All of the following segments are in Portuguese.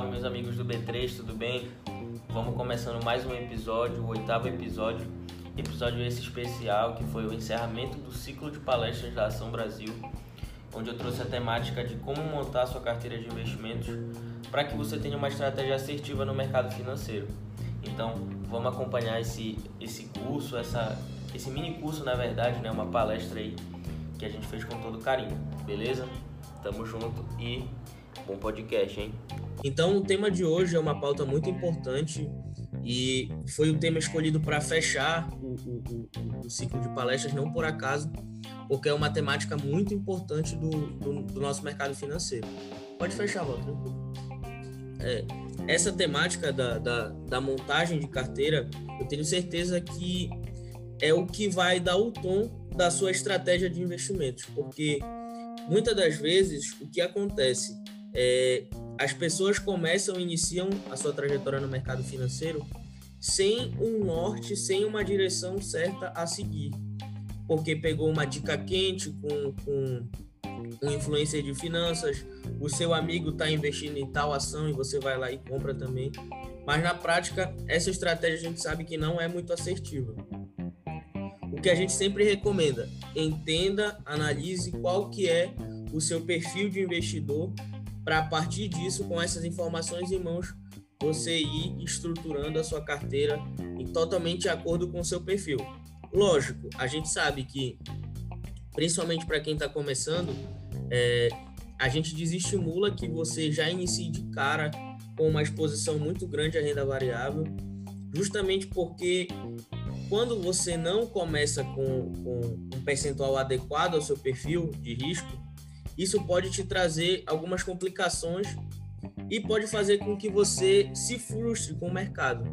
Salve, meus amigos do B3, tudo bem? Vamos começando mais um episódio, o oitavo episódio. Episódio esse especial que foi o encerramento do ciclo de palestras da Ação Brasil, onde eu trouxe a temática de como montar sua carteira de investimentos para que você tenha uma estratégia assertiva no mercado financeiro. Então, vamos acompanhar esse, esse curso, essa, esse mini curso, na verdade, né, uma palestra aí que a gente fez com todo carinho, beleza? Tamo junto e bom podcast, hein? Então, o tema de hoje é uma pauta muito importante e foi o tema escolhido para fechar o, o, o, o, ciclo de palestras, não por acaso, porque é uma temática muito importante do, do, do nosso mercado financeiro. Pode fechar, Walter. É, essa temática da, da, da montagem de carteira, eu tenho certeza que é o que vai dar o tom da sua estratégia de investimentos, porque muitas das vezes o que acontece é as pessoas começam iniciam a sua trajetória no mercado financeiro sem um norte, sem uma direção certa a seguir, porque pegou uma dica quente com, com um influencer de finanças, o seu amigo está investindo em tal ação e você vai lá e compra também. Mas na prática, essa estratégia a gente sabe que não é muito assertiva. O que a gente sempre recomenda, entenda, analise qual que é o seu perfil de investidor para a partir disso, com essas informações em mãos, você ir estruturando a sua carteira em totalmente acordo com o seu perfil. Lógico, a gente sabe que, principalmente para quem está começando, é, a gente desestimula que você já inicie de cara com uma exposição muito grande à renda variável, justamente porque quando você não começa com, com um percentual adequado ao seu perfil de risco, isso pode te trazer algumas complicações e pode fazer com que você se frustre com o mercado,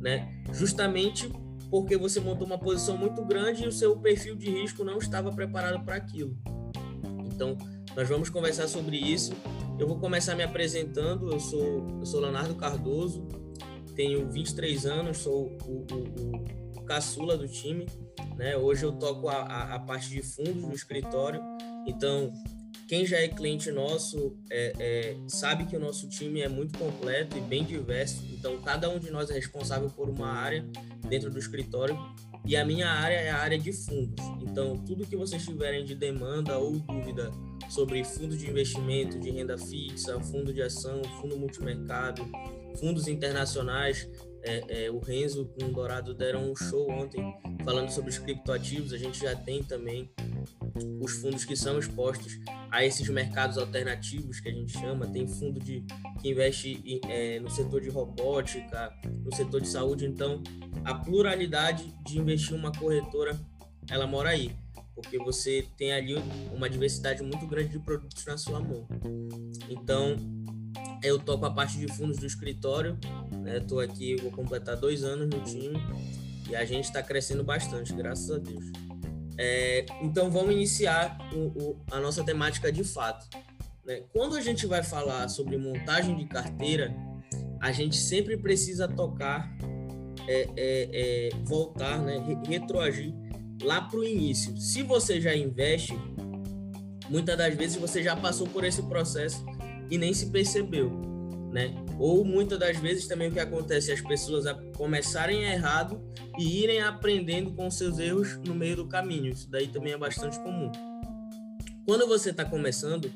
né? Justamente porque você montou uma posição muito grande e o seu perfil de risco não estava preparado para aquilo. Então, nós vamos conversar sobre isso. Eu vou começar me apresentando. Eu sou, eu sou Leonardo Cardoso, tenho 23 anos, sou o, o, o caçula do time. Né? Hoje eu toco a, a, a parte de fundos no escritório. Então, quem já é cliente nosso é, é, sabe que o nosso time é muito completo e bem diverso. Então, cada um de nós é responsável por uma área dentro do escritório. E a minha área é a área de fundos. Então, tudo que vocês tiverem de demanda ou dúvida sobre fundo de investimento, de renda fixa, fundo de ação, fundo multimercado, fundos internacionais, é, é, o Renzo com o Dourado deram um show ontem falando sobre os criptoativos. A gente já tem também os fundos que são expostos a esses mercados alternativos que a gente chama. Tem fundo de, que investe é, no setor de robótica, no setor de saúde. Então, a pluralidade de investir uma corretora, ela mora aí, porque você tem ali uma diversidade muito grande de produtos na sua mão. Então, eu toco a parte de fundos do escritório, Estou né? aqui, vou completar dois anos no time e a gente está crescendo bastante, graças a Deus. É, então vamos iniciar o, o, a nossa temática de fato. Né? Quando a gente vai falar sobre montagem de carteira, a gente sempre precisa tocar, é, é, é voltar, né? retroagir lá para o início. Se você já investe, muitas das vezes você já passou por esse processo e nem se percebeu, né? Ou muitas das vezes também o que acontece é as pessoas começarem errado e irem aprendendo com seus erros no meio do caminho. Isso daí também é bastante comum. Quando você está começando,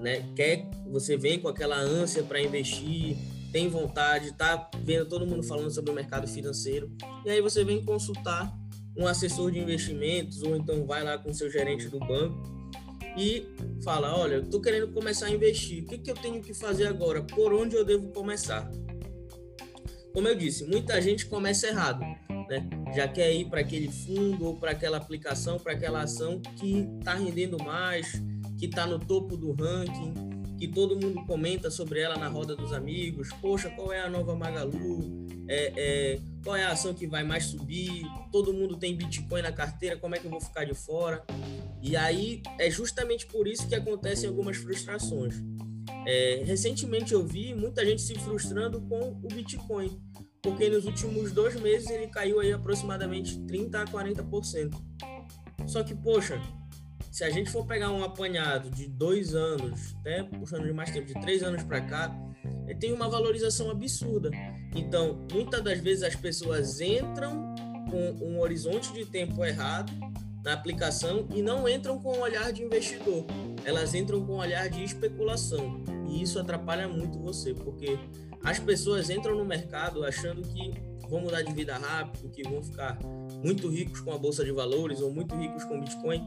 né, quer, você vem com aquela ânsia para investir, tem vontade, tá vendo todo mundo falando sobre o mercado financeiro, e aí você vem consultar um assessor de investimentos ou então vai lá com seu gerente do banco e fala: Olha, eu estou querendo começar a investir, o que, que eu tenho que fazer agora? Por onde eu devo começar? Como eu disse, muita gente começa errado, né? Já quer ir para aquele fundo ou para aquela aplicação, para aquela ação que está rendendo mais, que está no topo do ranking, que todo mundo comenta sobre ela na roda dos amigos. Poxa, qual é a nova Magalu? É, é, qual é a ação que vai mais subir? Todo mundo tem Bitcoin na carteira, como é que eu vou ficar de fora? E aí é justamente por isso que acontecem algumas frustrações. É, recentemente eu vi muita gente se frustrando com o Bitcoin, porque nos últimos dois meses ele caiu aí aproximadamente 30 a 40%. Só que, poxa, se a gente for pegar um apanhado de dois anos, até puxando de mais tempo, de três anos para cá, tem uma valorização absurda. Então, muitas das vezes as pessoas entram com um horizonte de tempo errado na aplicação e não entram com um olhar de investidor. Elas entram com um olhar de especulação. E isso atrapalha muito você, porque as pessoas entram no mercado achando que vão mudar de vida rápido, que vão ficar muito ricos com a bolsa de valores ou muito ricos com Bitcoin.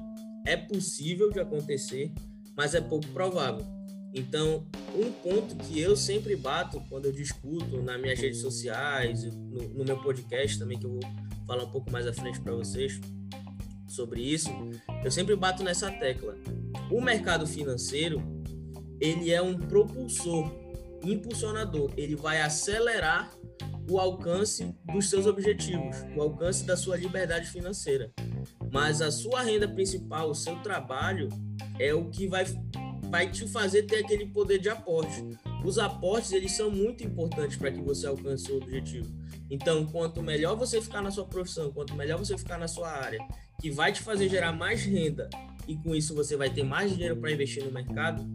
É possível de acontecer, mas é pouco provável. Então, um ponto que eu sempre bato quando eu discuto nas minhas redes sociais, no, no meu podcast também, que eu vou falar um pouco mais à frente para vocês sobre isso, eu sempre bato nessa tecla. O mercado financeiro, ele é um propulsor, impulsionador, ele vai acelerar o alcance dos seus objetivos, o alcance da sua liberdade financeira. Mas a sua renda principal, o seu trabalho, é o que vai, vai te fazer ter aquele poder de aporte. Os aportes, eles são muito importantes para que você alcance o seu objetivo. Então, quanto melhor você ficar na sua profissão, quanto melhor você ficar na sua área, que vai te fazer gerar mais renda e com isso você vai ter mais dinheiro para investir no mercado,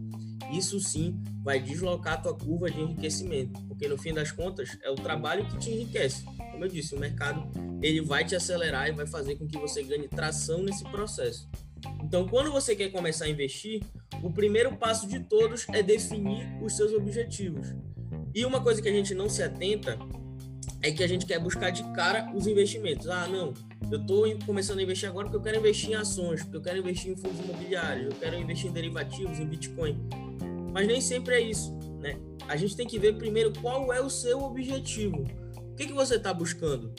isso sim vai deslocar a tua curva de enriquecimento, porque no fim das contas é o trabalho que te enriquece. Como eu disse, o mercado ele vai te acelerar e vai fazer com que você ganhe tração nesse processo. Então, quando você quer começar a investir, o primeiro passo de todos é definir os seus objetivos. E uma coisa que a gente não se atenta é que a gente quer buscar de cara os investimentos. Ah, não, eu estou começando a investir agora porque eu quero investir em ações, porque eu quero investir em fundos imobiliários, eu quero investir em derivativos, em Bitcoin. Mas nem sempre é isso, né? A gente tem que ver primeiro qual é o seu objetivo. O que, que você está buscando?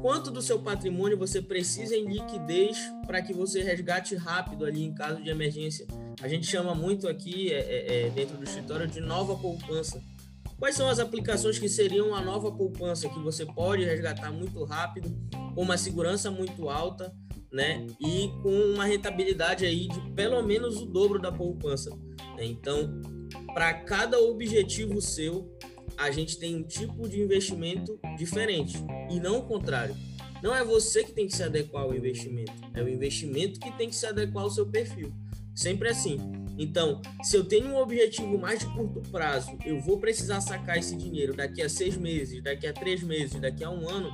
Quanto do seu patrimônio você precisa em liquidez para que você resgate rápido ali em caso de emergência? A gente chama muito aqui, é, é, é dentro do escritório, de nova poupança. Quais são as aplicações que seriam a nova poupança que você pode resgatar muito rápido, com uma segurança muito alta, né? E com uma rentabilidade aí de pelo menos o dobro da poupança. Né? Então, para cada objetivo seu, a gente tem um tipo de investimento diferente e não o contrário. Não é você que tem que se adequar ao investimento, é o investimento que tem que se adequar ao seu perfil. Sempre assim. Então, se eu tenho um objetivo mais de curto prazo, eu vou precisar sacar esse dinheiro daqui a seis meses, daqui a três meses, daqui a um ano,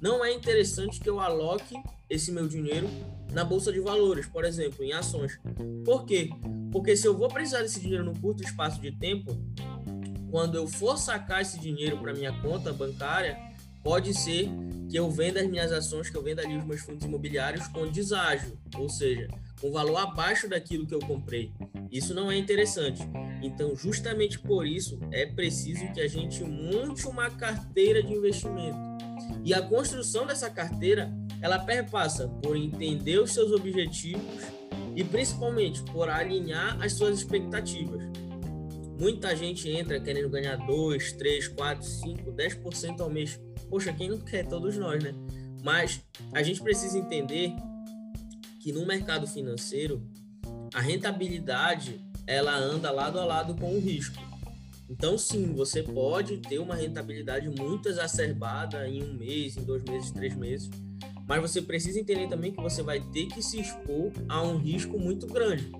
não é interessante que eu aloque esse meu dinheiro na bolsa de valores, por exemplo, em ações. Por quê? Porque se eu vou precisar desse dinheiro num curto espaço de tempo, quando eu for sacar esse dinheiro para minha conta bancária, pode ser que eu venda as minhas ações, que eu venda ali os meus fundos imobiliários com deságio, ou seja, com valor abaixo daquilo que eu comprei. Isso não é interessante. Então, justamente por isso, é preciso que a gente monte uma carteira de investimento. E a construção dessa carteira, ela perpassa por entender os seus objetivos e principalmente por alinhar as suas expectativas. Muita gente entra querendo ganhar 2, 3, 4, 5, 10% ao mês. Poxa, quem não quer? Todos nós, né? Mas a gente precisa entender que no mercado financeiro a rentabilidade ela anda lado a lado com o risco. Então, sim, você pode ter uma rentabilidade muito exacerbada em um mês, em dois meses, três meses, mas você precisa entender também que você vai ter que se expor a um risco muito grande.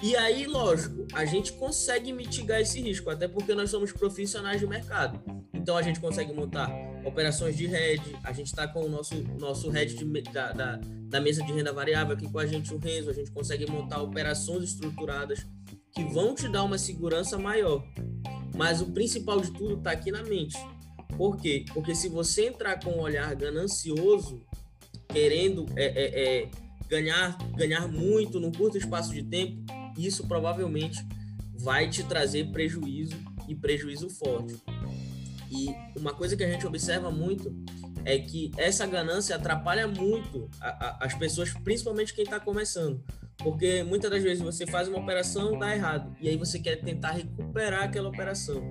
E aí, lógico, a gente consegue mitigar esse risco, até porque nós somos profissionais de mercado. Então, a gente consegue montar operações de hedge, a gente está com o nosso, nosso hedge de, da, da, da, mesa de renda variável aqui com a gente, o Renzo, a gente consegue montar operações estruturadas que vão te dar uma segurança maior. Mas o principal de tudo está aqui na mente. Por quê? Porque se você entrar com um olhar ganancioso, querendo é, é, é, ganhar, ganhar muito num curto espaço de tempo, isso provavelmente vai te trazer prejuízo e prejuízo forte. E uma coisa que a gente observa muito é que essa ganância atrapalha muito a, a, as pessoas, principalmente quem está começando. Porque muitas das vezes você faz uma operação, dá errado, e aí você quer tentar recuperar aquela operação.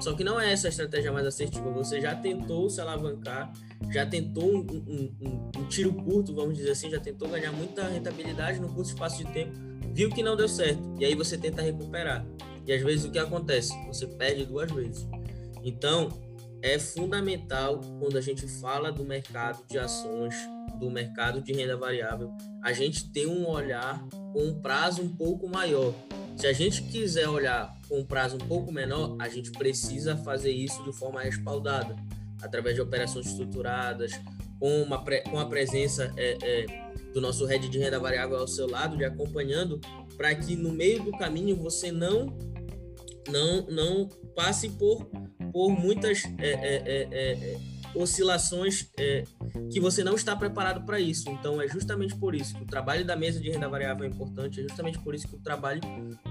Só que não é essa a estratégia mais assertiva. Você já tentou se alavancar, já tentou um, um, um, um tiro curto, vamos dizer assim, já tentou ganhar muita rentabilidade no curto espaço de tempo, viu que não deu certo, e aí você tenta recuperar. E às vezes o que acontece? Você perde duas vezes. Então, é fundamental quando a gente fala do mercado de ações, do mercado de renda variável, a gente ter um olhar com um prazo um pouco maior. Se a gente quiser olhar com um prazo um pouco menor, a gente precisa fazer isso de forma respaldada, através de operações estruturadas, com, uma, com a presença é, é, do nosso head de renda variável ao seu lado, de acompanhando, para que no meio do caminho você não não não passe por por muitas é, é, é, é oscilações que você não está preparado para isso. Então, é justamente por isso que o trabalho da mesa de renda variável é importante, é justamente por isso que o trabalho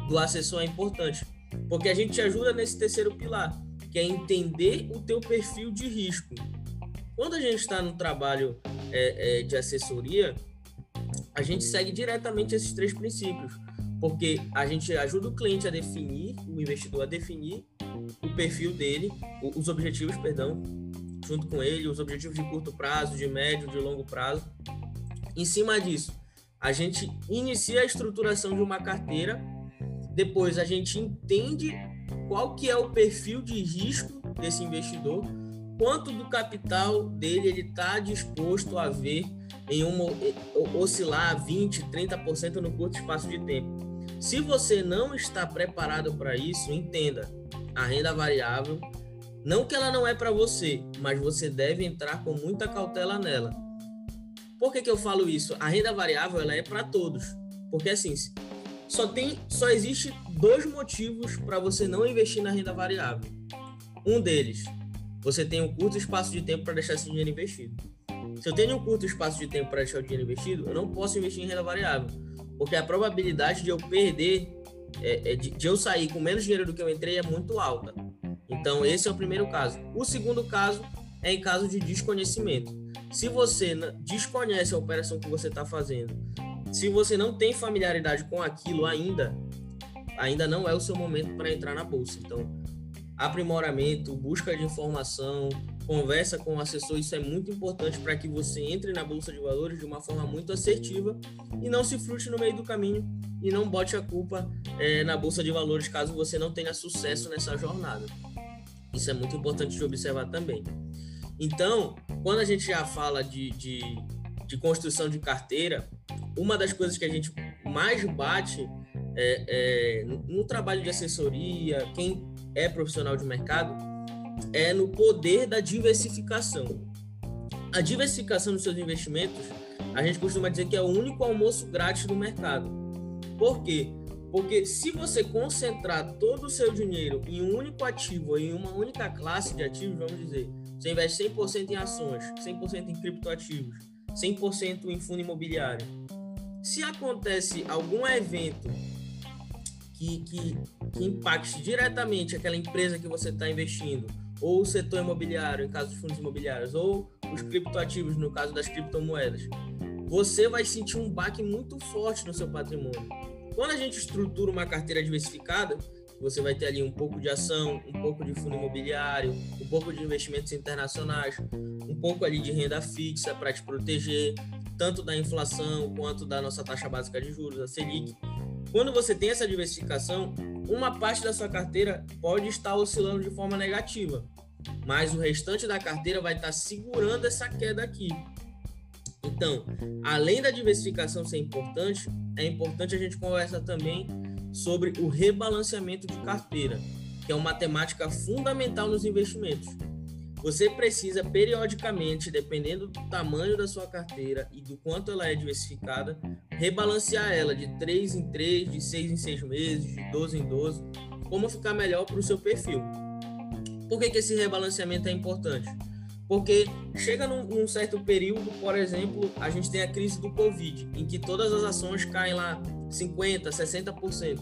do assessor é importante, porque a gente te ajuda nesse terceiro pilar, que é entender o teu perfil de risco. Quando a gente está no trabalho é, é, de assessoria, a gente segue diretamente esses três princípios, porque a gente ajuda o cliente a definir, o investidor a definir o perfil dele, os objetivos, perdão, junto com ele, os objetivos de curto prazo, de médio, de longo prazo. Em cima disso, a gente inicia a estruturação de uma carteira, depois a gente entende qual que é o perfil de risco desse investidor, quanto do capital dele ele está disposto a ver em uma oscilar 20, 30% no curto espaço de tempo. Se você não está preparado para isso, entenda, a renda variável não que ela não é para você, mas você deve entrar com muita cautela nela. Por que, que eu falo isso? A renda variável ela é para todos. Porque assim, só tem, só existe dois motivos para você não investir na renda variável. Um deles, você tem um curto espaço de tempo para deixar esse dinheiro investido. Se eu tenho um curto espaço de tempo para deixar o dinheiro investido, eu não posso investir em renda variável, porque a probabilidade de eu perder, é, é de, de eu sair com menos dinheiro do que eu entrei é muito alta. Então, esse é o primeiro caso. O segundo caso é em caso de desconhecimento. Se você desconhece a operação que você está fazendo, se você não tem familiaridade com aquilo ainda, ainda não é o seu momento para entrar na bolsa. Então, aprimoramento, busca de informação, conversa com o assessor, isso é muito importante para que você entre na bolsa de valores de uma forma muito assertiva e não se frustre no meio do caminho e não bote a culpa é, na bolsa de valores caso você não tenha sucesso nessa jornada. Isso é muito importante de observar também. Então, quando a gente já fala de, de, de construção de carteira, uma das coisas que a gente mais bate é, é, no, no trabalho de assessoria, quem é profissional de mercado, é no poder da diversificação. A diversificação dos seus investimentos, a gente costuma dizer que é o único almoço grátis do mercado. Por quê? Porque se você concentrar todo o seu dinheiro em um único ativo, em uma única classe de ativos, vamos dizer, você investe 100% em ações, 100% em criptoativos, 100% em fundo imobiliário. Se acontece algum evento que, que, que impacte diretamente aquela empresa que você está investindo, ou o setor imobiliário, em caso de fundos imobiliários, ou os criptoativos, no caso das criptomoedas, você vai sentir um baque muito forte no seu patrimônio. Quando a gente estrutura uma carteira diversificada, você vai ter ali um pouco de ação, um pouco de fundo imobiliário, um pouco de investimentos internacionais, um pouco ali de renda fixa para te proteger, tanto da inflação quanto da nossa taxa básica de juros, a Selic. Quando você tem essa diversificação, uma parte da sua carteira pode estar oscilando de forma negativa, mas o restante da carteira vai estar segurando essa queda aqui. Então, além da diversificação ser importante, é importante a gente conversar também sobre o rebalanceamento de carteira, que é uma temática fundamental nos investimentos. Você precisa periodicamente, dependendo do tamanho da sua carteira e do quanto ela é diversificada, rebalancear ela de 3 em 3, de 6 em 6 meses, de 12 em 12, como ficar melhor para o seu perfil. Por que, que esse rebalanceamento é importante? Porque chega num, num, certo período, por exemplo, a gente tem a crise do Covid, em que todas as ações caem lá 50%, 60%.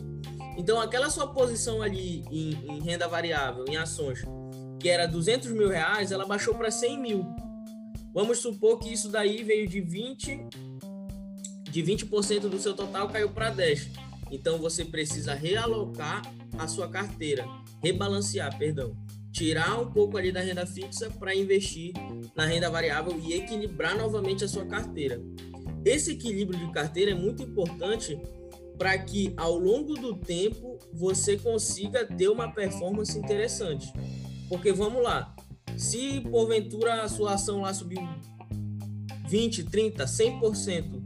Então, aquela sua posição ali em, em renda variável, em ações, que era 200 mil reais, ela baixou para 100 mil. Vamos supor que isso daí veio de 20, de 20% do seu total caiu para 10. Então, você precisa realocar a sua carteira, rebalancear, perdão tirar um pouco ali da renda fixa para investir na renda variável e equilibrar novamente a sua carteira. Esse equilíbrio de carteira é muito importante para que ao longo do tempo você consiga ter uma performance interessante. Porque vamos lá, se porventura a sua ação lá subiu 20, 30, 100%,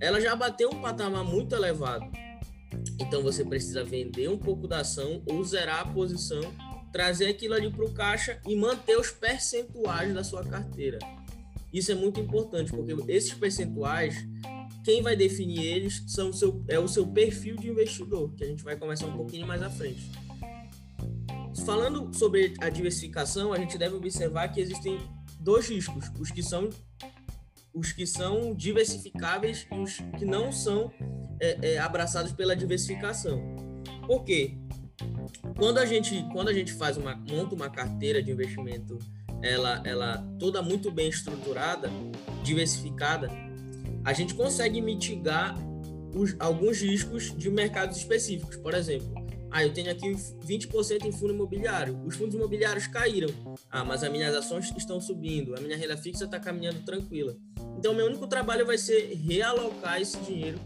ela já bateu um patamar muito elevado. Então você precisa vender um pouco da ação ou zerar a posição, trazer aquilo ali para o caixa e manter os percentuais da sua carteira. Isso é muito importante, porque esses percentuais, quem vai definir eles são o seu, é o seu perfil de investidor, que a gente vai começar um pouquinho mais à frente. Falando sobre a diversificação, a gente deve observar que existem dois riscos, os que são os que são diversificáveis e os que não são é, é, abraçados pela diversificação. Por quê? Quando a gente, quando a gente faz uma, monta uma carteira de investimento, ela, ela toda muito bem estruturada, diversificada, a gente consegue mitigar os, alguns riscos de mercados específicos. Por exemplo, ah, eu tenho aqui 20% em fundo imobiliário. Os fundos imobiliários caíram. Ah, mas as minhas ações estão subindo. A minha renda fixa está caminhando tranquila. Então, meu único trabalho vai ser realocar esse dinheiro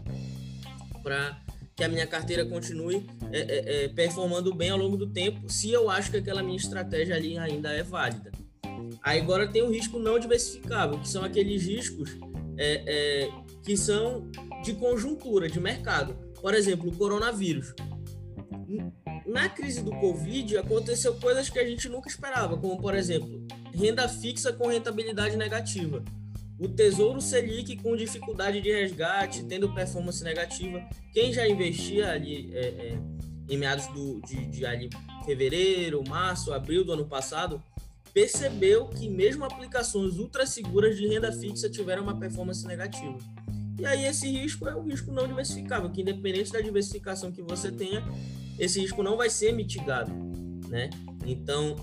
para que a minha carteira continue é, é, é, performando bem ao longo do tempo, se eu acho que aquela minha estratégia ali ainda é válida. Aí agora tem o risco não diversificável, que são aqueles riscos é, é, que são de conjuntura, de mercado. Por exemplo, o coronavírus na crise do Covid aconteceu coisas que a gente nunca esperava, como por exemplo, renda fixa com rentabilidade negativa. O Tesouro Selic com dificuldade de resgate, tendo performance negativa. Quem já investia ali é, é, em meados do, de, de ali, fevereiro, março, abril do ano passado, percebeu que mesmo aplicações ultra seguras de renda fixa tiveram uma performance negativa. E aí esse risco é um risco não diversificável, que independente da diversificação que você tenha, esse risco não vai ser mitigado, né? Então,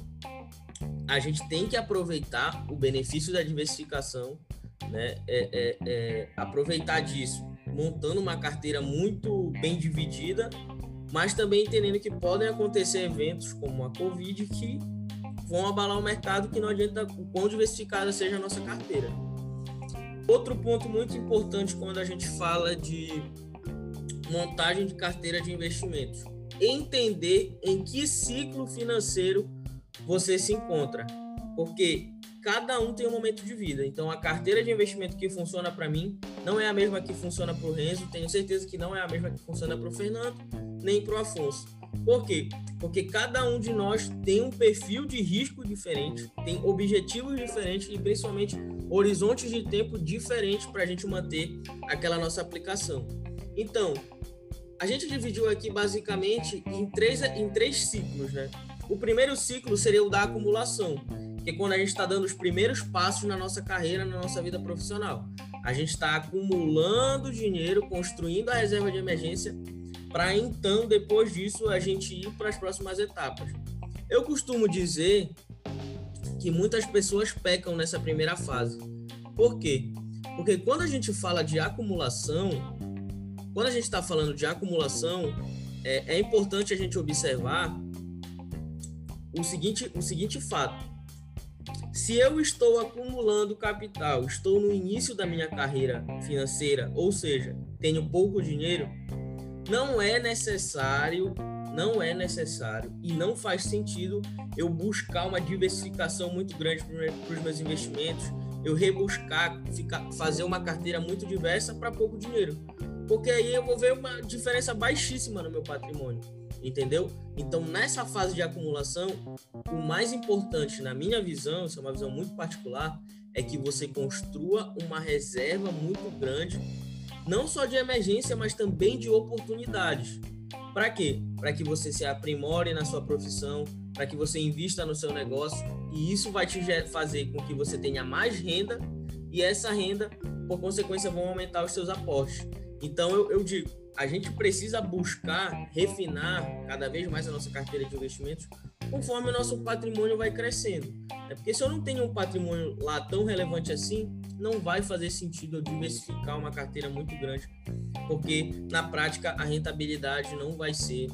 a gente tem que aproveitar o benefício da diversificação, né? É, é, é, aproveitar disso, montando uma carteira muito bem dividida, mas também entendendo que podem acontecer eventos como a Covid que vão abalar o mercado, que não adianta o quão diversificada seja a nossa carteira. Outro ponto muito importante quando a gente fala de montagem de carteira de investimentos entender em que ciclo financeiro você se encontra, porque cada um tem um momento de vida. Então, a carteira de investimento que funciona para mim não é a mesma que funciona para o Renzo, tenho certeza que não é a mesma que funciona para o Fernando, nem para o Afonso. Por quê? Porque cada um de nós tem um perfil de risco diferente, tem objetivos diferentes e principalmente horizontes de tempo diferentes para a gente manter aquela nossa aplicação. Então, a gente dividiu aqui basicamente em três, em três ciclos, né? O primeiro ciclo seria o da acumulação, que é quando a gente está dando os primeiros passos na nossa carreira, na nossa vida profissional. A gente está acumulando dinheiro, construindo a reserva de emergência, para então, depois disso, a gente ir para as próximas etapas. Eu costumo dizer que muitas pessoas pecam nessa primeira fase. Por quê? Porque quando a gente fala de acumulação, quando a gente está falando de acumulação, é, é, importante a gente observar o seguinte, o seguinte fato. Se eu estou acumulando capital, estou no início da minha carreira financeira, ou seja, tenho pouco dinheiro, não é necessário, não é necessário e não faz sentido eu buscar uma diversificação muito grande para os meus investimentos, eu rebuscar, ficar, fazer uma carteira muito diversa para pouco dinheiro. Porque aí eu vou ver uma diferença baixíssima no meu patrimônio, entendeu? Então, nessa fase de acumulação, o mais importante, na minha visão, isso é uma visão muito particular, é que você construa uma reserva muito grande, não só de emergência, mas também de oportunidades. Para quê? Para que você se aprimore na sua profissão, para que você invista no seu negócio, e isso vai te fazer com que você tenha mais renda, e essa renda, por consequência, vão aumentar os seus aportes. Então eu, eu digo, a gente precisa buscar refinar cada vez mais a nossa carteira de investimentos conforme o nosso patrimônio vai crescendo. É porque se eu não tenho um patrimônio lá tão relevante assim, não vai fazer sentido eu diversificar uma carteira muito grande, porque na prática a rentabilidade não vai ser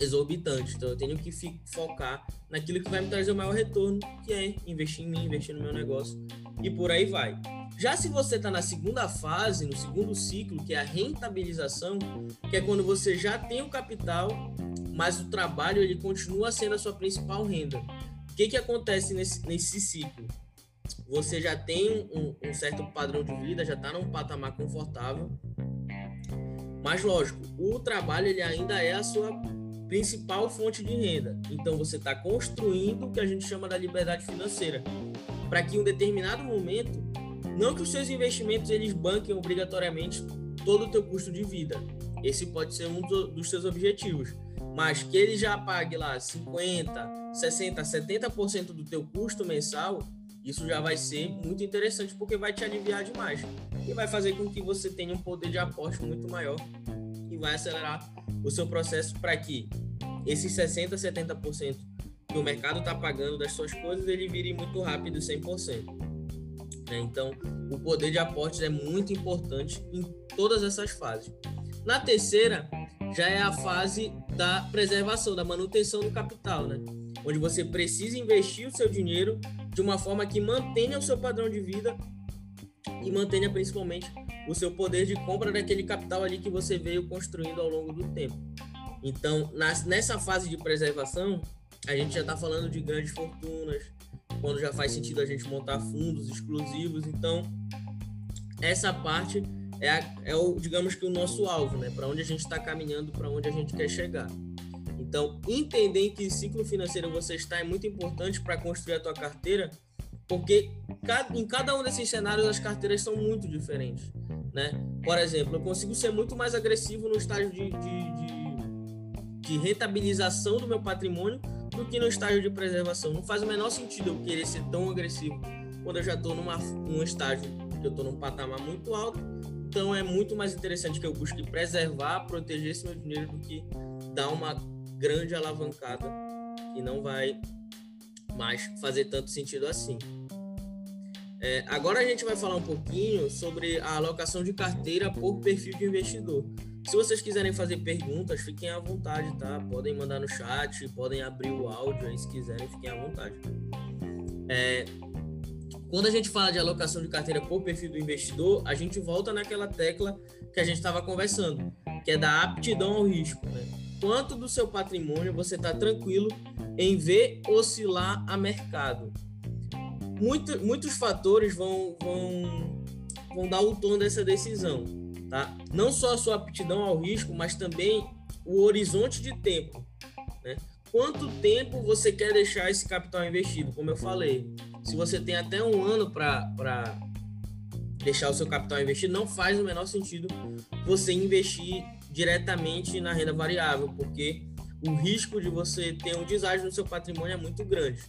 exorbitante. Então eu tenho que focar naquilo que vai me trazer o maior retorno, que é investir em mim, investir no meu negócio e por aí vai. Já se você está na segunda fase, no segundo ciclo, que é a rentabilização, que é quando você já tem o capital, mas o trabalho ele continua sendo a sua principal renda. O que, que acontece nesse, nesse ciclo? Você já tem um, um certo padrão de vida, já está num patamar confortável, Mas lógico, o trabalho ele ainda é a sua principal fonte de renda. Então você está construindo o que a gente chama da liberdade financeira, para que em um determinado momento, não que os seus investimentos eles banquem obrigatoriamente todo o teu custo de vida. Esse pode ser um dos seus objetivos, mas que ele já pague lá 50, 60, 70% do teu custo mensal, isso já vai ser muito interessante porque vai te aliviar demais e vai fazer com que você tenha um poder de aporte muito maior e vai acelerar o seu processo para que esses 60, 70% que o mercado está pagando das suas coisas, ele vire muito rápido 100%. Né? Então, o poder de aportes é muito importante em todas essas fases. Na terceira, já é a fase da preservação, da manutenção do capital, né? onde você precisa investir o seu dinheiro de uma forma que mantenha o seu padrão de vida e mantenha principalmente o seu poder de compra daquele capital ali que você veio construindo ao longo do tempo. Então, nas, nessa fase de preservação, a gente já está falando de grandes fortunas, quando já faz sentido a gente montar fundos exclusivos. Então, essa parte é, a, é o, digamos que o nosso alvo, né? Para onde a gente está caminhando, para onde a gente quer chegar. Então, entender em que ciclo financeiro você está é muito importante para construir a tua carteira, porque em cada um desses cenários as carteiras são muito diferentes, né? Por exemplo, eu consigo ser muito mais agressivo no estágio de, de, de de rentabilização do meu patrimônio do que no estágio de preservação. Não faz o menor sentido eu querer ser tão agressivo quando eu já estou num estágio que eu estou num patamar muito alto. Então é muito mais interessante que eu busque preservar, proteger esse meu dinheiro do que dar uma grande alavancada que não vai mais fazer tanto sentido assim. É, agora a gente vai falar um pouquinho sobre a alocação de carteira por perfil de investidor. Se vocês quiserem fazer perguntas, fiquem à vontade, tá? Podem mandar no chat, podem abrir o áudio aí se quiserem, fiquem à vontade. É, quando a gente fala de alocação de carteira por perfil do investidor, a gente volta naquela tecla que a gente estava conversando, que é da aptidão ao risco. Né? Quanto do seu patrimônio você está tranquilo em ver oscilar a mercado? Muito, muitos fatores vão, vão, vão dar o tom dessa decisão tá? Não só a sua aptidão ao risco, mas também o horizonte de tempo, né? Quanto tempo você quer deixar esse capital investido? Como eu falei, se você tem até um ano para deixar o seu capital investido, não faz o menor sentido você investir diretamente na renda variável, porque o risco de você ter um deságio no seu patrimônio é muito grande.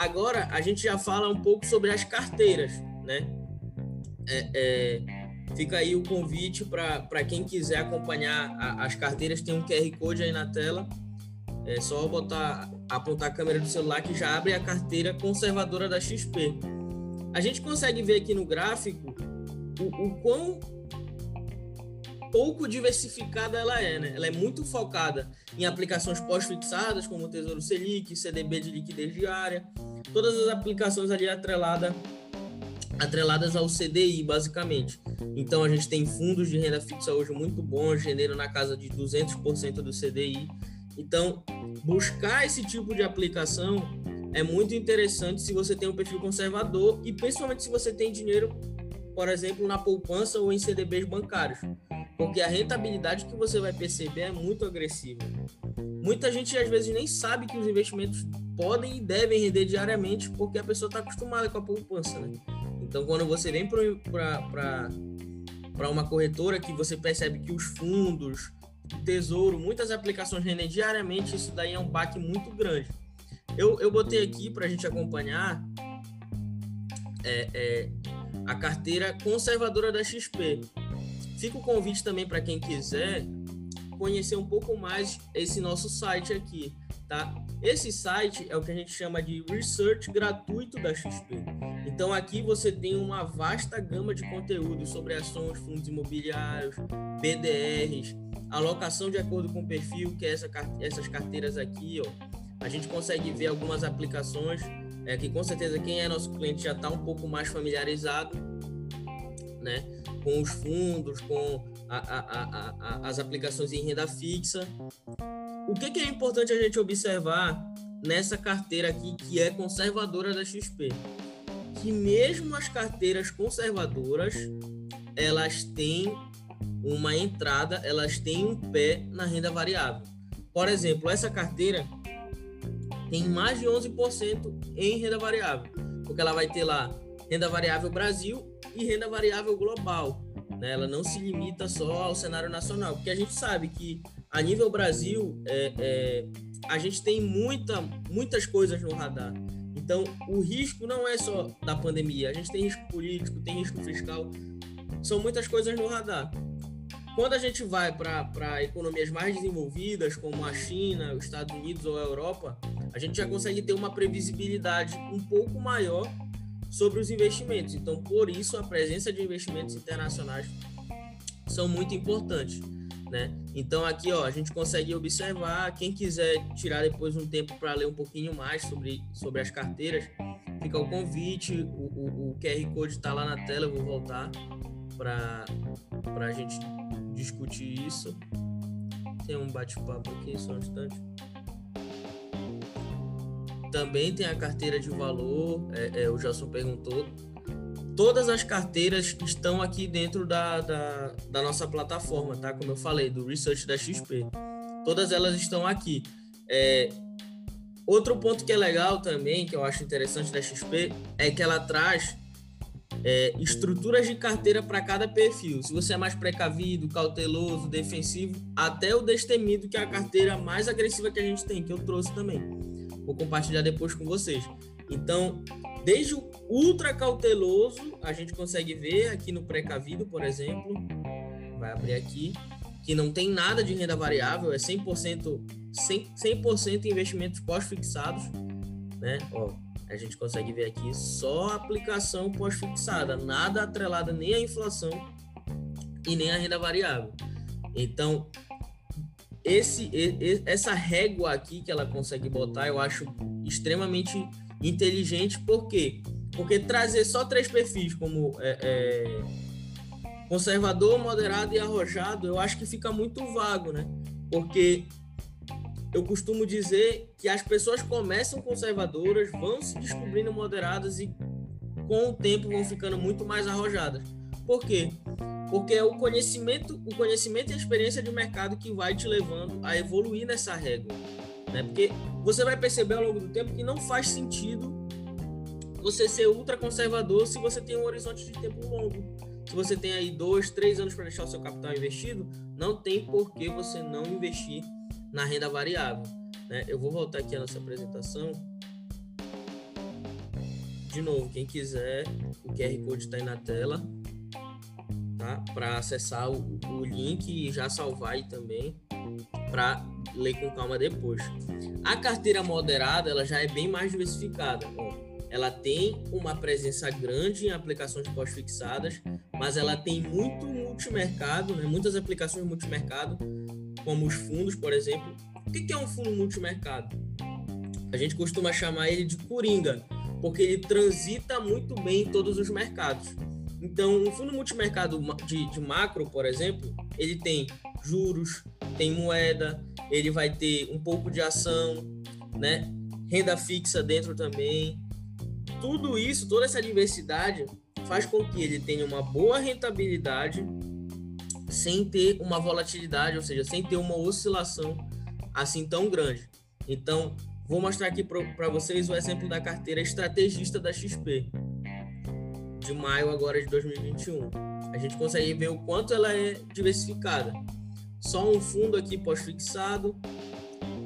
Agora, a gente já fala um pouco sobre as carteiras, né? É, é, Fica aí o convite para quem quiser acompanhar a, as carteiras, tem um QR Code aí na tela. É só botar, apontar a câmera do celular que já abre a carteira conservadora da XP. A gente consegue ver aqui no gráfico o, o quão pouco diversificada ela é, né? Ela é muito focada em aplicações pós-fixadas, como o Tesouro Selic, CDB de liquidez diária, todas as aplicações ali atreladas atreladas ao CDI, basicamente. Então a gente tem fundos de renda fixa hoje muito bons, generam na casa de 200% do CDI. Então, buscar esse tipo de aplicação é muito interessante se você tem um perfil conservador e principalmente se você tem dinheiro, por exemplo, na poupança ou em CDBs bancários, porque a rentabilidade que você vai perceber é muito agressiva. Muita gente às vezes nem sabe que os investimentos podem e devem render diariamente porque a pessoa está acostumada com a poupança, né? Então, quando você vem para uma corretora que você percebe que os fundos, tesouro, muitas aplicações rendem diariamente, isso daí é um baque muito grande. Eu, eu botei aqui para a gente acompanhar é, é, a carteira conservadora da XP. Fica o convite também para quem quiser conhecer um pouco mais esse nosso site aqui, tá? Esse site é o que a gente chama de research gratuito da XP. Então aqui você tem uma vasta gama de conteúdos sobre ações, fundos imobiliários, BDRs, alocação de acordo com o perfil, que é essa, essas carteiras aqui, ó. A gente consegue ver algumas aplicações é, que com certeza quem é nosso cliente já está um pouco mais familiarizado, né? Com os fundos, com a, a, a, as aplicações em renda fixa. O que, que é importante a gente observar nessa carteira aqui que é conservadora da XP? Que mesmo as carteiras conservadoras, elas têm uma entrada, elas têm um pé na renda variável. Por exemplo, essa carteira tem mais de 11% em renda variável, porque ela vai ter lá renda variável Brasil e renda variável global. Né? Ela não se limita só ao cenário nacional, porque a gente sabe que a nível Brasil é, é, a gente tem muita, muitas coisas no radar. Então, o risco não é só da pandemia, a gente tem risco político, tem risco fiscal, são muitas coisas no radar. Quando a gente vai para economias mais desenvolvidas, como a China, os Estados Unidos ou a Europa, a gente já consegue ter uma previsibilidade um pouco maior sobre os investimentos. Então, por isso, a presença de investimentos internacionais são muito importantes. Né? Então aqui ó, a gente consegue observar, quem quiser tirar depois um tempo para ler um pouquinho mais sobre, sobre as carteiras, fica o convite, o, o, o QR Code está lá na tela, eu vou voltar para a gente discutir isso. Tem um bate-papo aqui, só um instante. Também tem a carteira de valor, é, é, o Gelson perguntou todas as carteiras estão aqui dentro da, da, da, nossa plataforma, tá? Como eu falei, do Research da XP. Todas elas estão aqui. É, outro ponto que é legal também, que eu acho interessante da XP, é que ela traz é, estruturas de carteira para cada perfil. Se você é mais precavido, cauteloso, defensivo, até o destemido, que é a carteira mais agressiva que a gente tem, que eu trouxe também. Vou compartilhar depois com vocês. Então, Desde o ultra cauteloso, a gente consegue ver aqui no precavido, por exemplo, vai abrir aqui, que não tem nada de renda variável, é 100%, 100%, 100 investimentos pós-fixados, né? Ó, a gente consegue ver aqui só aplicação pós-fixada, nada atrelada nem à inflação e nem à renda variável. Então, esse, essa régua aqui que ela consegue botar, eu acho extremamente inteligente, por quê? Porque trazer só três perfis como é, é, conservador, moderado e arrojado, eu acho que fica muito vago, né? Porque eu costumo dizer que as pessoas começam conservadoras, vão se descobrindo moderadas e com o tempo vão ficando muito mais arrojadas. Por quê? Porque é o conhecimento, o conhecimento e a experiência de mercado que vai te levando a evoluir nessa régua. Né? Porque você vai perceber ao longo do tempo que não faz sentido você ser ultra conservador se você tem um horizonte de tempo longo. Se você tem aí dois, três anos para deixar o seu capital investido, não tem por que você não investir na renda variável. Né? Eu vou voltar aqui a nossa apresentação. De novo, quem quiser, o QR Code está aí na tela, tá? Para acessar o, o link e já salvar aí também para ler com calma depois. A carteira moderada ela já é bem mais diversificada. Ela tem uma presença grande em aplicações pós-fixadas, mas ela tem muito multimercado, né? muitas aplicações multimercado, como os fundos, por exemplo. O que é um fundo multimercado? A gente costuma chamar ele de coringa, porque ele transita muito bem em todos os mercados. Então, um fundo multimercado de, de macro, por exemplo, ele tem juros, tem moeda, ele vai ter um pouco de ação, né? Renda fixa dentro também. Tudo isso, toda essa diversidade faz com que ele tenha uma boa rentabilidade sem ter uma volatilidade, ou seja, sem ter uma oscilação assim tão grande. Então, vou mostrar aqui para vocês o exemplo da carteira estrategista da XP, de maio agora de 2021. A gente consegue ver o quanto ela é diversificada só um fundo aqui pós-fixado.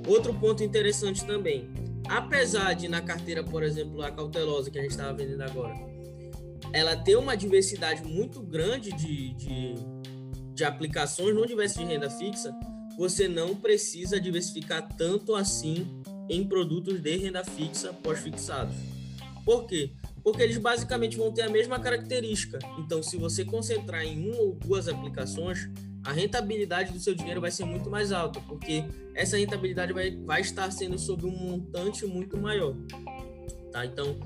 Outro ponto interessante também, apesar de na carteira, por exemplo, a cautelosa que a gente estava vendendo agora, ela ter uma diversidade muito grande de, de, de aplicações no universo de renda fixa, você não precisa diversificar tanto assim em produtos de renda fixa pós-fixados. Por quê? Porque eles basicamente vão ter a mesma característica. Então, se você concentrar em uma ou duas aplicações, a rentabilidade do seu dinheiro vai ser muito mais alta, porque essa rentabilidade vai, vai estar sendo sobre um montante muito maior. Tá? Então,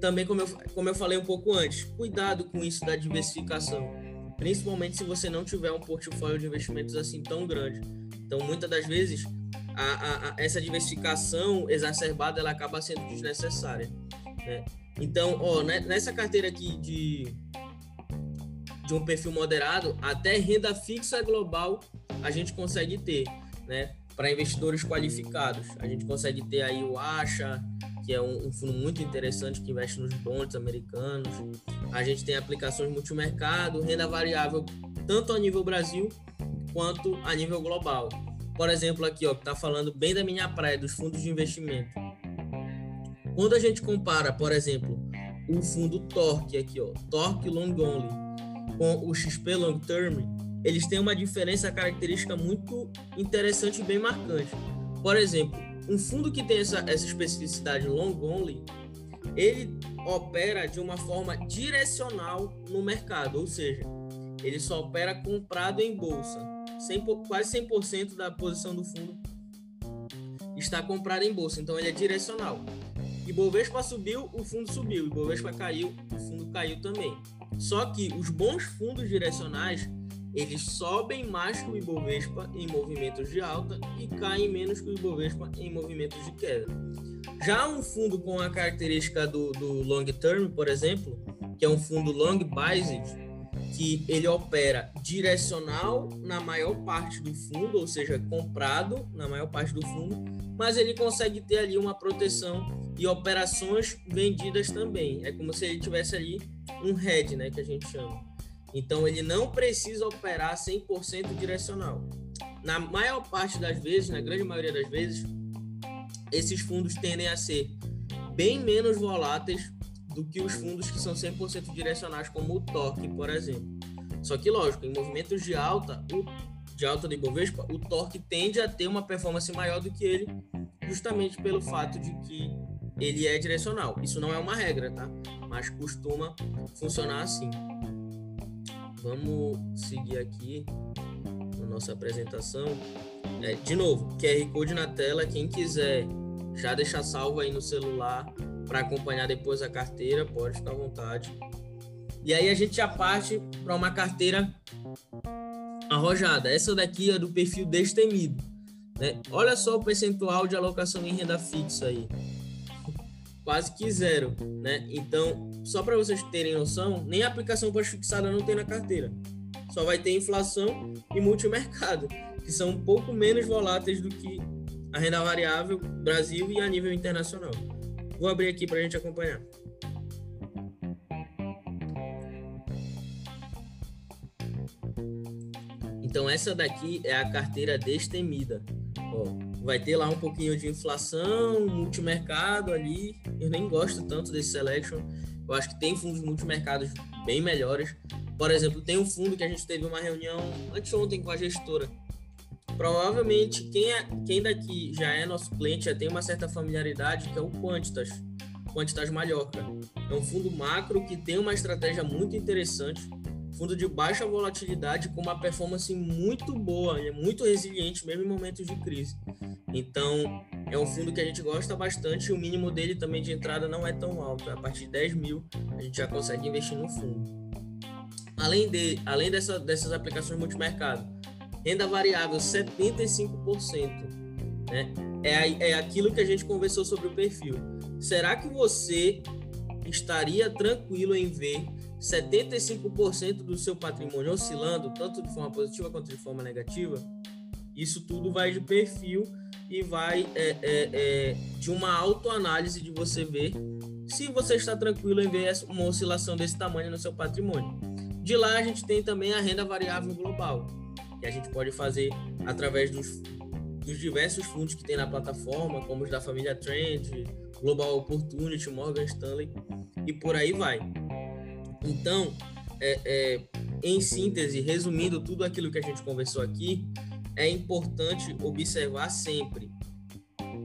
também como eu, como eu falei um pouco antes, cuidado com isso da diversificação, principalmente se você não tiver um portfólio de investimentos assim tão grande. Então, muitas das vezes, a, a, a, essa diversificação exacerbada ela acaba sendo desnecessária. Né? Então, ó, né, nessa carteira aqui de de um perfil moderado até renda fixa global a gente consegue ter, né? Para investidores qualificados, a gente consegue ter aí o Acha, que é um, um, fundo muito interessante que investe nos bonds americanos. A gente tem aplicações multimercado, renda variável tanto a nível Brasil quanto a nível global. Por exemplo, aqui, ó, que tá falando bem da minha praia, dos fundos de investimento. Quando a gente compara, por exemplo, o fundo Torque aqui, ó, Torque Long Only, com o XP Long Term, eles têm uma diferença característica muito interessante e bem marcante. Por exemplo, um fundo que tem essa, essa especificidade long only, ele opera de uma forma direcional no mercado, ou seja, ele só opera comprado em bolsa. 100, quase 100% da posição do fundo está comprada em bolsa, então ele é direcional. Ibovespa subiu, o fundo subiu. Ibovespa caiu, o fundo caiu também. Só que os bons fundos direcionais, eles sobem mais que o Ibovespa em movimentos de alta e caem menos que o Ibovespa em movimentos de queda. Já um fundo com a característica do, do long term, por exemplo, que é um fundo long biased, que ele opera direcional na maior parte do fundo, ou seja, comprado na maior parte do fundo, mas ele consegue ter ali uma proteção e operações vendidas também. É como se ele tivesse ali um head, né, que a gente chama. Então ele não precisa operar 100% direcional. Na maior parte das vezes, na grande maioria das vezes, esses fundos tendem a ser bem menos voláteis do que os fundos que são 100% direcionais, como o torque, por exemplo. Só que, lógico, em movimentos de alta, o, de alta do Ibovespa, o torque tende a ter uma performance maior do que ele, justamente pelo fato de que ele é direcional. Isso não é uma regra, tá? Mas costuma funcionar assim. Vamos seguir aqui na nossa apresentação. É, de novo, QR Code na tela. Quem quiser já deixar salvo aí no celular para acompanhar depois a carteira, pode ficar à vontade. E aí a gente já parte para uma carteira arrojada. Essa daqui é do perfil destemido. Né? Olha só o percentual de alocação em renda fixa aí quase que zero, né? Então, só para vocês terem noção, nem a aplicação pós-fixada não tem na carteira. Só vai ter inflação e multimercado, que são um pouco menos voláteis do que a renda variável Brasil e a nível internacional. Vou abrir aqui para a gente acompanhar. Então essa daqui é a carteira destemida. Ó, vai ter lá um pouquinho de inflação, multimercado ali. Eu nem gosto tanto desse selection. Eu acho que tem fundos multimercados bem melhores. Por exemplo, tem um fundo que a gente teve uma reunião anteontem com a gestora. Provavelmente quem, é, quem daqui já é nosso cliente já tem uma certa familiaridade, que é o Quantitas, Quantitas Mallorca. É um fundo macro que tem uma estratégia muito interessante, fundo de baixa volatilidade com uma performance muito boa, é muito resiliente mesmo em momentos de crise. Então, é um fundo que a gente gosta bastante e o mínimo dele também de entrada não é tão alto. A partir de 10 mil, a gente já consegue investir no fundo. Além, de, além dessa, dessas aplicações multimercado, renda variável 75%. Né? É, é aquilo que a gente conversou sobre o perfil. Será que você estaria tranquilo em ver 75% do seu patrimônio oscilando, tanto de forma positiva quanto de forma negativa? Isso tudo vai de perfil e vai é, é, é, de uma autoanálise de você ver se você está tranquilo em ver uma oscilação desse tamanho no seu patrimônio. De lá a gente tem também a renda variável global, que a gente pode fazer através dos, dos diversos fundos que tem na plataforma, como os da família Trend, Global Opportunity, Morgan Stanley e por aí vai. Então, é, é, em síntese, resumindo tudo aquilo que a gente conversou aqui, é importante observar sempre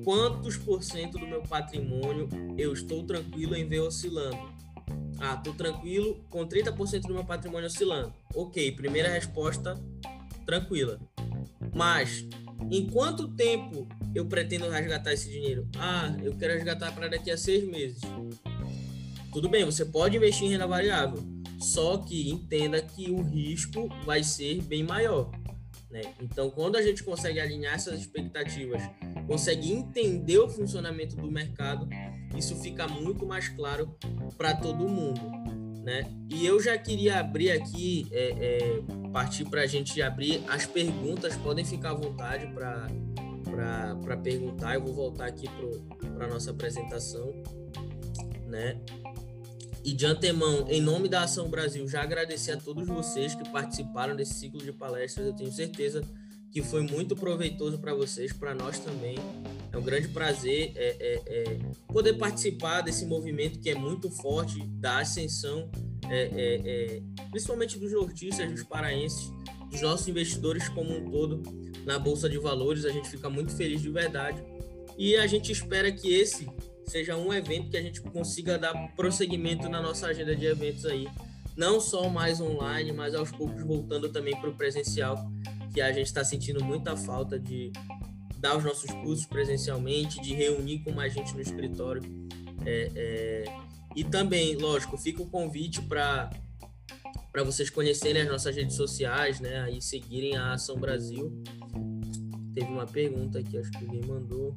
quantos por cento do meu patrimônio eu estou tranquilo em ver oscilando. Ah, estou tranquilo com 30% do meu patrimônio oscilando. Ok, primeira resposta tranquila. Mas em quanto tempo eu pretendo resgatar esse dinheiro? Ah, eu quero resgatar para daqui a seis meses. Tudo bem, você pode investir em renda variável, só que entenda que o risco vai ser bem maior. Né? Então, quando a gente consegue alinhar essas expectativas, consegue entender o funcionamento do mercado, isso fica muito mais claro para todo mundo. né? E eu já queria abrir aqui, é, é, partir para a gente abrir as perguntas, podem ficar à vontade para perguntar. Eu vou voltar aqui para a nossa apresentação, né? E de antemão, em nome da Ação Brasil, já agradecer a todos vocês que participaram desse ciclo de palestras. Eu tenho certeza que foi muito proveitoso para vocês, para nós também. É um grande prazer é, é, é, poder participar desse movimento que é muito forte da ascensão, é, é, é, principalmente dos nortistas, dos paraenses, dos nossos investidores como um todo na Bolsa de Valores. A gente fica muito feliz de verdade. E a gente espera que esse seja um evento que a gente consiga dar prosseguimento na nossa agenda de eventos aí. Não só mais online, mas aos poucos voltando também para o presencial, que a gente está sentindo muita falta de dar os nossos cursos presencialmente, de reunir com mais gente no escritório. É, é... E também, lógico, fica o convite para para vocês conhecerem as nossas redes sociais, né? Aí seguirem a Ação Brasil. Teve uma pergunta aqui, acho que alguém mandou.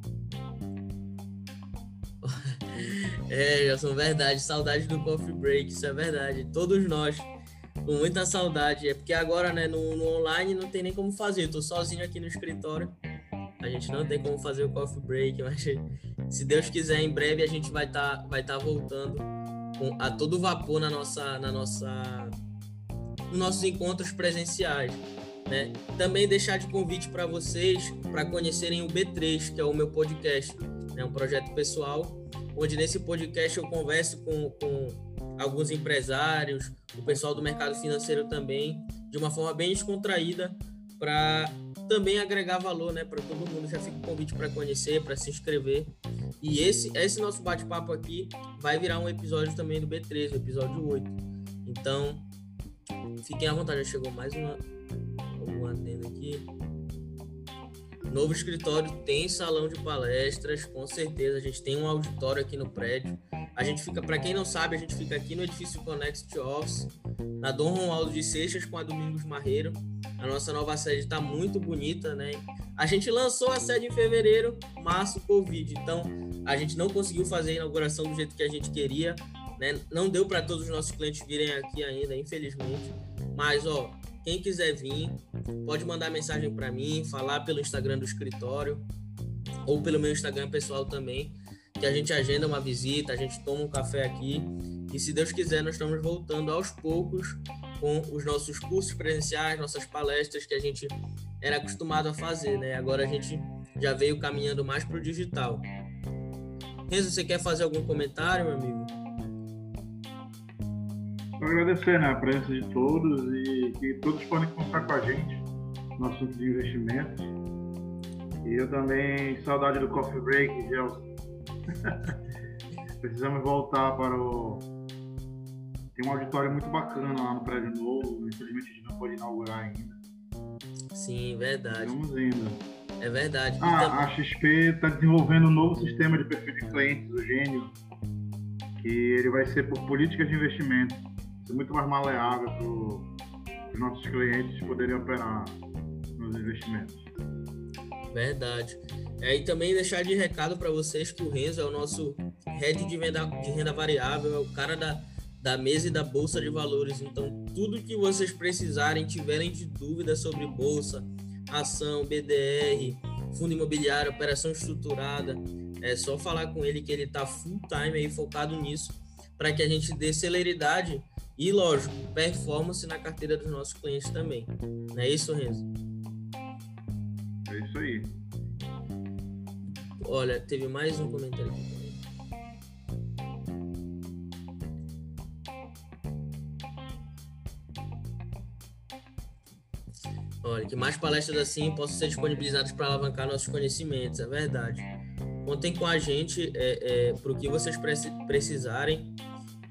é, são verdade, saudade do coffee break, isso é verdade. Todos nós com muita saudade. É porque agora, né, no, no online não tem nem como fazer. Eu tô sozinho aqui no escritório. A gente não tem como fazer o coffee break, mas se Deus quiser, em breve a gente vai estar tá, vai tá voltando com, a todo vapor na nossa, na nossa, nos nossos encontros presenciais. Né? Também deixar de convite para vocês para conhecerem o B3, que é o meu podcast, é um projeto pessoal, onde nesse podcast eu converso com, com alguns empresários, o pessoal do mercado financeiro também, de uma forma bem descontraída, para também agregar valor, né, para todo mundo. Já fica o convite para conhecer, para se inscrever. E esse, esse nosso bate-papo aqui vai virar um episódio também do B13, o episódio 8. Então, fiquem à vontade. Já chegou mais uma, uma adendo aqui. Novo escritório tem salão de palestras, com certeza. A gente tem um auditório aqui no prédio. A gente fica, para quem não sabe, a gente fica aqui no edifício Connect Office, na Dom Romualdo de Seixas com a Domingos Marreiro. A nossa nova sede está muito bonita, né? A gente lançou a sede em fevereiro, março, Covid. Então, a gente não conseguiu fazer a inauguração do jeito que a gente queria, né? Não deu para todos os nossos clientes virem aqui ainda, infelizmente. Mas, ó, quem quiser vir, pode mandar mensagem para mim, falar pelo Instagram do escritório ou pelo meu Instagram pessoal também, que a gente agenda uma visita, a gente toma um café aqui. E se Deus quiser, nós estamos voltando aos poucos com os nossos cursos presenciais, nossas palestras que a gente era acostumado a fazer, né? Agora a gente já veio caminhando mais para o digital. Renzo, você quer fazer algum comentário, meu amigo? Agradecer né, a presença de todos e que todos podem contar com a gente no assunto de investimentos. E eu também, saudade do coffee break, Gelson. Precisamos voltar para o tem um auditório muito bacana lá no prédio novo. Infelizmente a gente não pode inaugurar ainda. Sim, verdade. Estamos indo. É verdade. Ah, a XP está desenvolvendo um novo sistema de perfil de clientes, o Gênio, que ele vai ser por políticas de investimento. Ser muito mais maleável para os nossos clientes poderem operar nos investimentos. Verdade. É, e também deixar de recado para vocês que o Renzo é o nosso head de, venda, de renda variável, é o cara da da mesa e da bolsa de valores. Então, tudo que vocês precisarem, tiverem de dúvida sobre bolsa, ação, BDR, fundo imobiliário, operação estruturada, é só falar com ele que ele está full time aí focado nisso, para que a gente dê celeridade e, lógico, performance na carteira dos nossos clientes também. Não é isso, Renzo? É isso aí. Olha, teve mais um comentário aqui. Olha, que mais palestras assim possam ser disponibilizadas para alavancar nossos conhecimentos, é verdade. Contem com a gente é, é, para o que vocês precisarem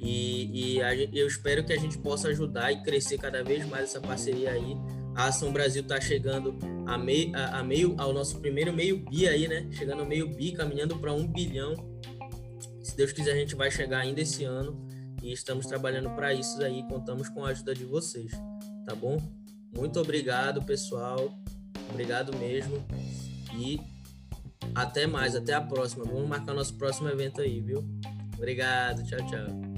e, e a, eu espero que a gente possa ajudar e crescer cada vez mais essa parceria aí. A Ação Brasil está chegando a meio, a, a, meio, ao nosso primeiro meio bi aí, né? Chegando ao meio bi, caminhando para um bilhão. Se Deus quiser, a gente vai chegar ainda esse ano e estamos trabalhando para isso aí. Contamos com a ajuda de vocês, tá bom? Muito obrigado, pessoal. Obrigado mesmo. E até mais, até a próxima. Vamos marcar nosso próximo evento aí, viu? Obrigado, tchau, tchau.